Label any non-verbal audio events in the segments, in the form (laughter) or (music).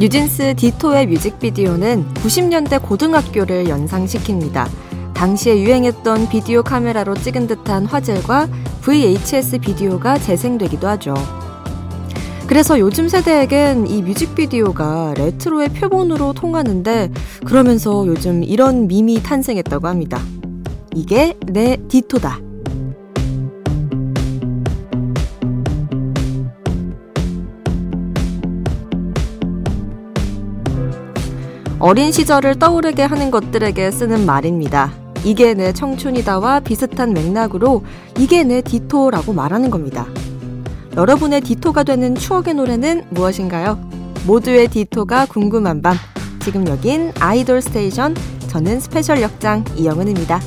뉴진스 디토의 뮤직비디오는 90년대 고등학교를 연상시킵니다. 당시에 유행했던 비디오 카메라로 찍은 듯한 화질과 VHS 비디오가 재생되기도 하죠. 그래서 요즘 세대에겐 이 뮤직비디오가 레트로의 표본으로 통하는데 그러면서 요즘 이런 밈이 탄생했다고 합니다. 이게 내 디토다. 어린 시절을 떠오르게 하는 것들에게 쓰는 말입니다. 이게 내 청춘이다와 비슷한 맥락으로 이게 내 Ditto라고 말하는 겁니다. 여러분의 Ditto가 되는 추억의 노래는 무엇인가요? 모두의 Ditto가 궁금한 밤. 지금 여긴 아이돌 스테이션. 저는 스페셜 역장 이영은입니다.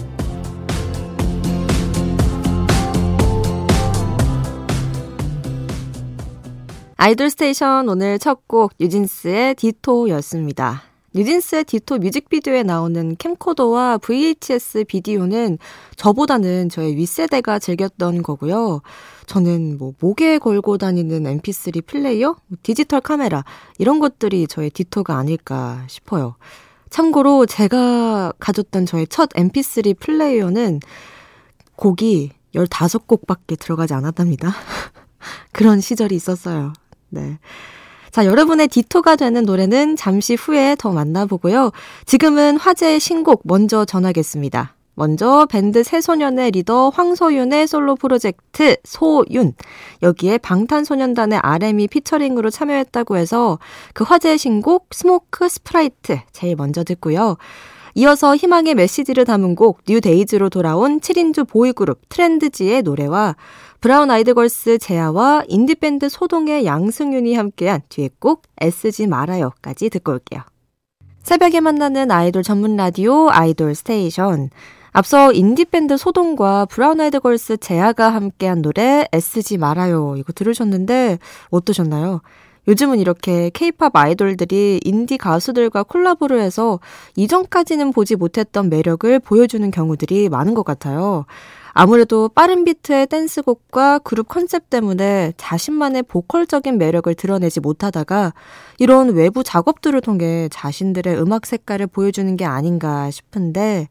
아이돌 스테이션 오늘 첫곡 뉴진스의 Ditto였습니다. 뉴진스의 Ditto 뮤직비디오에 나오는 캠코더와 VHS 비디오는 저보다는 저의 윗세대가 즐겼던 거고요. 저는 뭐 목에 걸고 다니는 mp3 플레이어, 디지털 카메라 이런 것들이 저의 Ditto가 아닐까 싶어요. 참고로 제가 가졌던 저의 첫 mp3 플레이어는 곡이 15곡밖에 들어가지 않았답니다. (laughs) 그런 시절이 있었어요. 네. 자, 여러분의 Ditto가 되는 노래는 잠시 후에 더 만나보고요. 지금은 화제의 신곡 먼저 전하겠습니다. 먼저 밴드 새소년의 리더 황소윤의 솔로 프로젝트 소윤. 여기에 방탄소년단의 RM이 피처링으로 참여했다고 해서 그 화제의 신곡 Smoke Sprite 제일 먼저 듣고요. 이어서 희망의 메시지를 담은 곡 NEW DAYZ로 돌아온 7인조 보이그룹 트렌드지의 노래와 브라운 아이드 걸스 제아와 인디밴드 소동의 양승윤이 함께한 듀엣곡 애쓰지 말아요까지 듣고 올게요. 새벽에 만나는 아이돌 전문 라디오 아이돌 스테이션. 앞서 인디밴드 소동과 브라운 아이드 걸스 제아가 함께한 노래 애쓰지 말아요 이거 들으셨는데 어떠셨나요? 요즘은 이렇게 케이팝 아이돌들이 인디 가수들과 콜라보를 해서 이전까지는 보지 못했던 매력을 보여주는 경우들이 많은 것 같아요. 아무래도 빠른 비트의 댄스곡과 그룹 컨셉 때문에 자신만의 보컬적인 매력을 드러내지 못하다가 이런 외부 작업들을 통해 자신들의 음악 색깔을 보여주는 게 아닌가 싶은데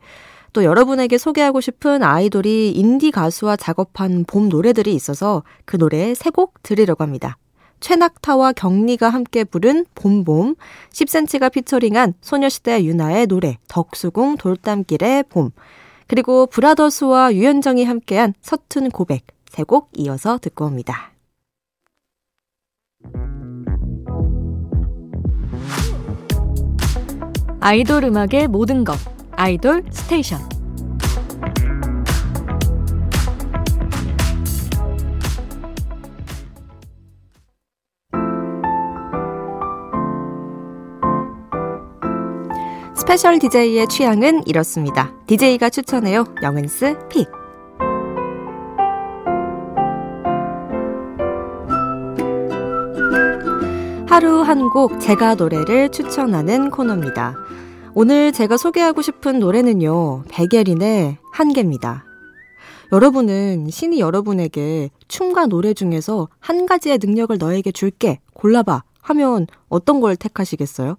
또 여러분에게 소개하고 싶은 아이돌이 인디 가수와 작업한 봄 노래들이 있어서 그 노래 세 곡 들으려고 합니다. 최낙타와 경리가 함께 부른 봄봄, 10cm가 피처링한 소녀시대 유나의 노래 덕수궁 돌담길의 봄, 그리고 브라더스와 유현정이 함께한 서툰 고백 세 곡 이어서 듣고 옵니다. 아이돌 음악의 모든 것 아이돌 스테이션 스페셜 DJ의 취향은 이렇습니다. DJ가 추천해요. 영은's pick. 하루 한 곡 제가 노래를 추천하는 코너입니다. 오늘 제가 소개하고 싶은 노래는요, 백예린의 한계입니다. 여러분은 신이 여러분에게 춤과 노래 중에서 한 가지의 능력을 너에게 줄게, 골라봐 하면 어떤 걸 택하시겠어요?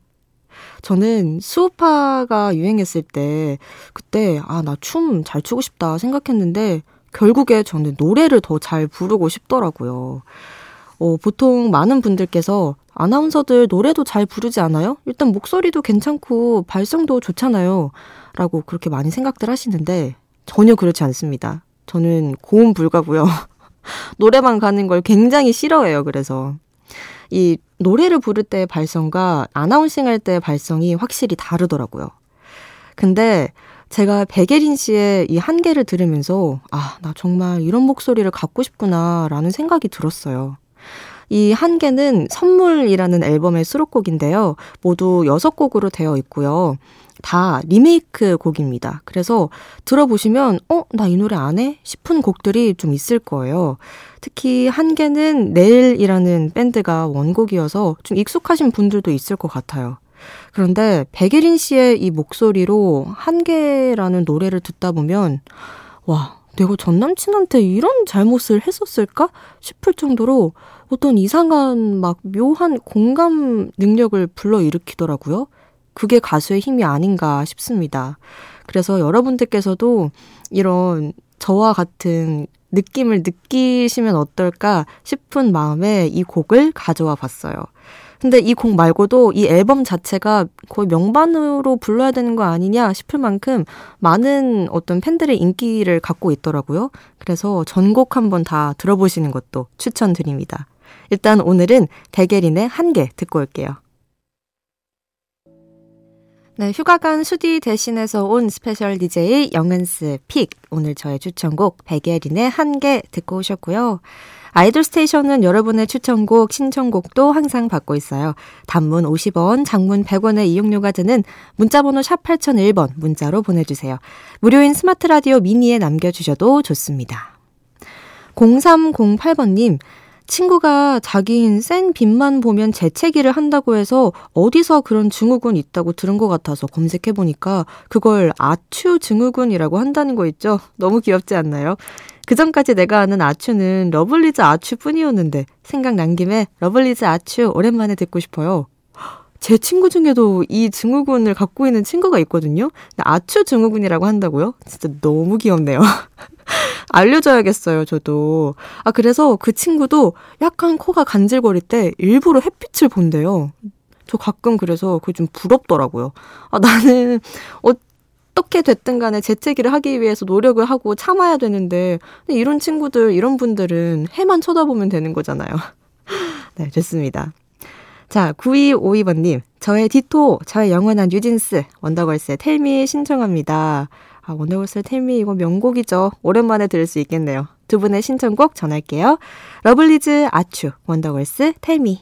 저는 수우파가 유행했을 때 그때 아 나 춤 잘 추고 싶다 생각했는데 결국에 저는 노래를 더 잘 부르고 싶더라고요. 어, 보통 많은 분들께서 아나운서들 노래도 잘 부르지 않아요? 일단 목소리도 괜찮고 발성도 좋잖아요. 라고 그렇게 많이 생각들 하시는데 전혀 그렇지 않습니다. 저는 고음 불가고요. (laughs) 노래방 가는 걸 굉장히 싫어해요. 그래서 이 노래를 부를 때의 발성과 아나운싱 할 때의 발성이 확실히 다르더라고요. 근데 제가 백예린 씨의 이 한계를 들으면서 아, 나 정말 이런 목소리를 갖고 싶구나 라는 생각이 들었어요. 이 한계는 선물이라는 앨범의 수록곡인데요. 모두 6곡으로 되어 있고요. 다 리메이크 곡입니다. 그래서 들어보시면, 어, 나 이 노래 안 해? 싶은 곡들이 좀 있을 거예요. 특히 한 개는 내일이라는 밴드가 원곡이어서 좀 익숙하신 분들도 있을 것 같아요. 그런데 백예린 씨의 이 목소리로 한계라는 노래를 듣다 보면, 와, 내가 전 남친한테 이런 잘못을 했었을까 싶을 정도로 어떤 이상한 막 묘한 공감 능력을 불러일으키더라고요. 그게 가수의 힘이 아닌가 싶습니다. 그래서 여러분들께서도 이런 저와 같은 느낌을 느끼시면 어떨까 싶은 마음에 이 곡을 가져와 봤어요. 근데 이 곡 말고도 이 앨범 자체가 거의 명반으로 불러야 되는 거 아니냐 싶을 만큼 많은 어떤 팬들의 인기를 갖고 있더라고요. 그래서 전곡 한번 다 들어보시는 것도 추천드립니다. 일단 오늘은 백예린의 한 개 듣고 올게요. 네, 휴가 간 수디 대신해서 온 스페셜 DJ 영은's pick. 오늘 저의 추천곡 백예린의 한계 듣고 오셨고요. 아이돌 스테이션은 여러분의 추천곡, 신청곡도 항상 받고 있어요. 단문 50원, 장문 100원의 이용료가 드는 문자번호 샵 8001번 문자로 보내주세요. 무료인 스마트 라디오 미니에 남겨주셔도 좋습니다. 0308번님, 친구가 자기는 센 빛만 보면 재채기를 한다고 해서 어디서 그런 증후군 있다고 들은 것 같아서 검색해보니까 그걸 아추 증후군이라고 한다는 거 있죠? (laughs) 너무 귀엽지 않나요? 그 전까지 내가 아는 아추는 러블리즈 아추 뿐이었는데 생각난 김에 러블리즈 아추 오랜만에 듣고 싶어요. 제 친구 중에도 이 증후군을 갖고 있는 친구가 있거든요. 아추 증후군이라고 한다고요? 진짜 너무 귀엽네요. (laughs) 알려줘야겠어요, 저도. 아, 그래서 그 친구도 약간 코가 간질거릴 때 일부러 햇빛을 본대요. 저 가끔 그래서 그게 좀 부럽더라고요. 아, 나는 어떻게 됐든 간에 재채기를 하기 위해서 노력을 하고 참아야 되는데, 이런 친구들, 이런 분들은 해만 쳐다보면 되는 거잖아요. (laughs) 네, 좋습니다. 자, 9252번님. 저의 Ditto, 저의 영원한 뉴진스, 원더걸스의 Tell Me 신청합니다. 아, 원더걸스의 Tell Me 이거 명곡이죠. 오랜만에 들을 수 있겠네요. 두 분의 신청곡 전할게요. 러블리즈 아추, 원더걸스 Tell Me.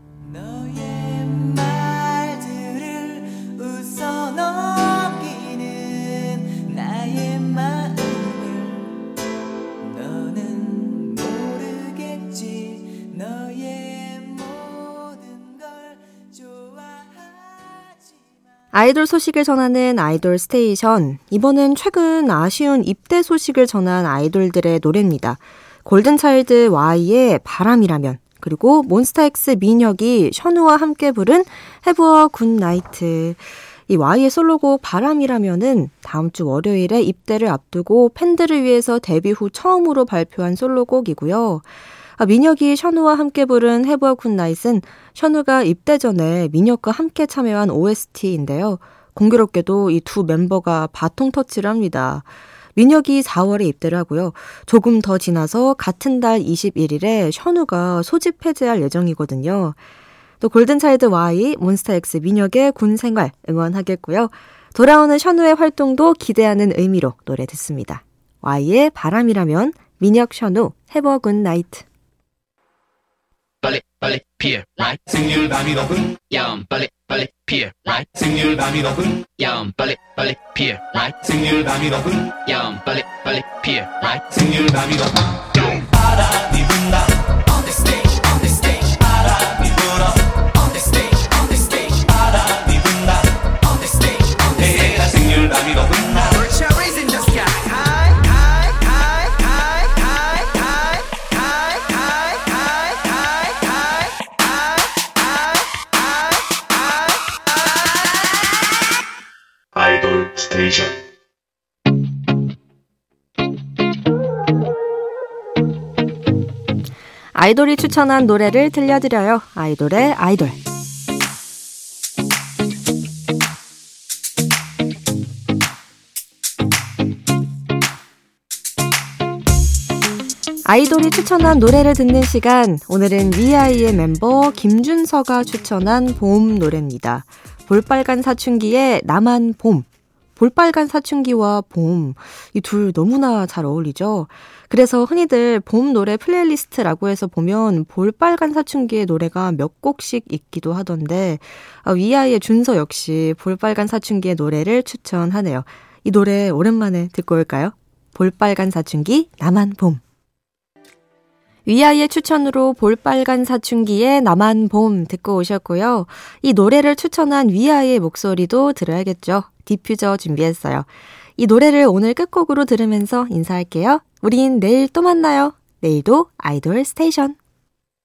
아이돌 소식을 전하는 아이돌 스테이션. 이번엔 최근 아쉬운 입대 소식을 전한 아이돌들의 노래입니다. 골든차일드 Y의 바람이라면, 그리고 몬스타엑스 민혁이 셔누와 함께 부른 Have A Good Night. 이 Y의 솔로곡 바람이라면은 다음 주 월요일에 입대를 앞두고 팬들을 위해서 데뷔 후 처음으로 발표한 솔로곡이고요. 아, 민혁이 셔누와 함께 부른 Have A Good Night은 셔누가 입대 전에 민혁과 함께 참여한 OST인데요. 공교롭게도 이 두 멤버가 바통 터치를 합니다. 민혁이 4월에 입대를 하고요. 조금 더 지나서 같은 달 21일에 셔누가 소집 해제할 예정이거든요. 또 골든차일드 Y, 몬스타엑스 민혁의 군 생활 응원하겠고요. 돌아오는 셔누의 활동도 기대하는 의미로 노래 듣습니다. Y의 바람이라면 민혁 셔누 Have A Good Night. 빨리 피어 라이 승률 밤이 높은 야음 빨리 빨리 피어 라이 승률 밤이 높은 야음 빨리 빨리 피어 라이 승률 밤이 높은 야음 빨리 빨리 피어 라이 승률 밤이 높은 바람이 아이돌이 추천한 노래를 들려드려요. 아이돌의 아이돌. 아이돌이 추천한 노래를 듣는 시간. 오늘은 위아이의 멤버 김준서가 추천한 봄 노래입니다. 볼빨간 사춘기의 나만 봄. 볼빨간 사춘기와 봄, 이 둘 너무나 잘 어울리죠? 그래서 흔히들 봄 노래 playlist라고 해서 보면 볼빨간 사춘기의 노래가 몇 곡씩 있기도 하던데, 아, 위아이의 준서 역시 볼빨간 사춘기의 노래를 추천하네요. 이 노래 오랜만에 듣고 올까요? 볼빨간 사춘기, 나만 봄. 위아이의 추천으로 볼빨간 사춘기의 나만 봄 듣고 오셨고요. 이 노래를 추천한 위아이의 목소리도 들어야겠죠. 디퓨저 준비했어요. 이 노래를 오늘 끝곡으로 들으면서 인사할게요. 우린 내일 또 만나요. 내일도 아이돌 스테이션.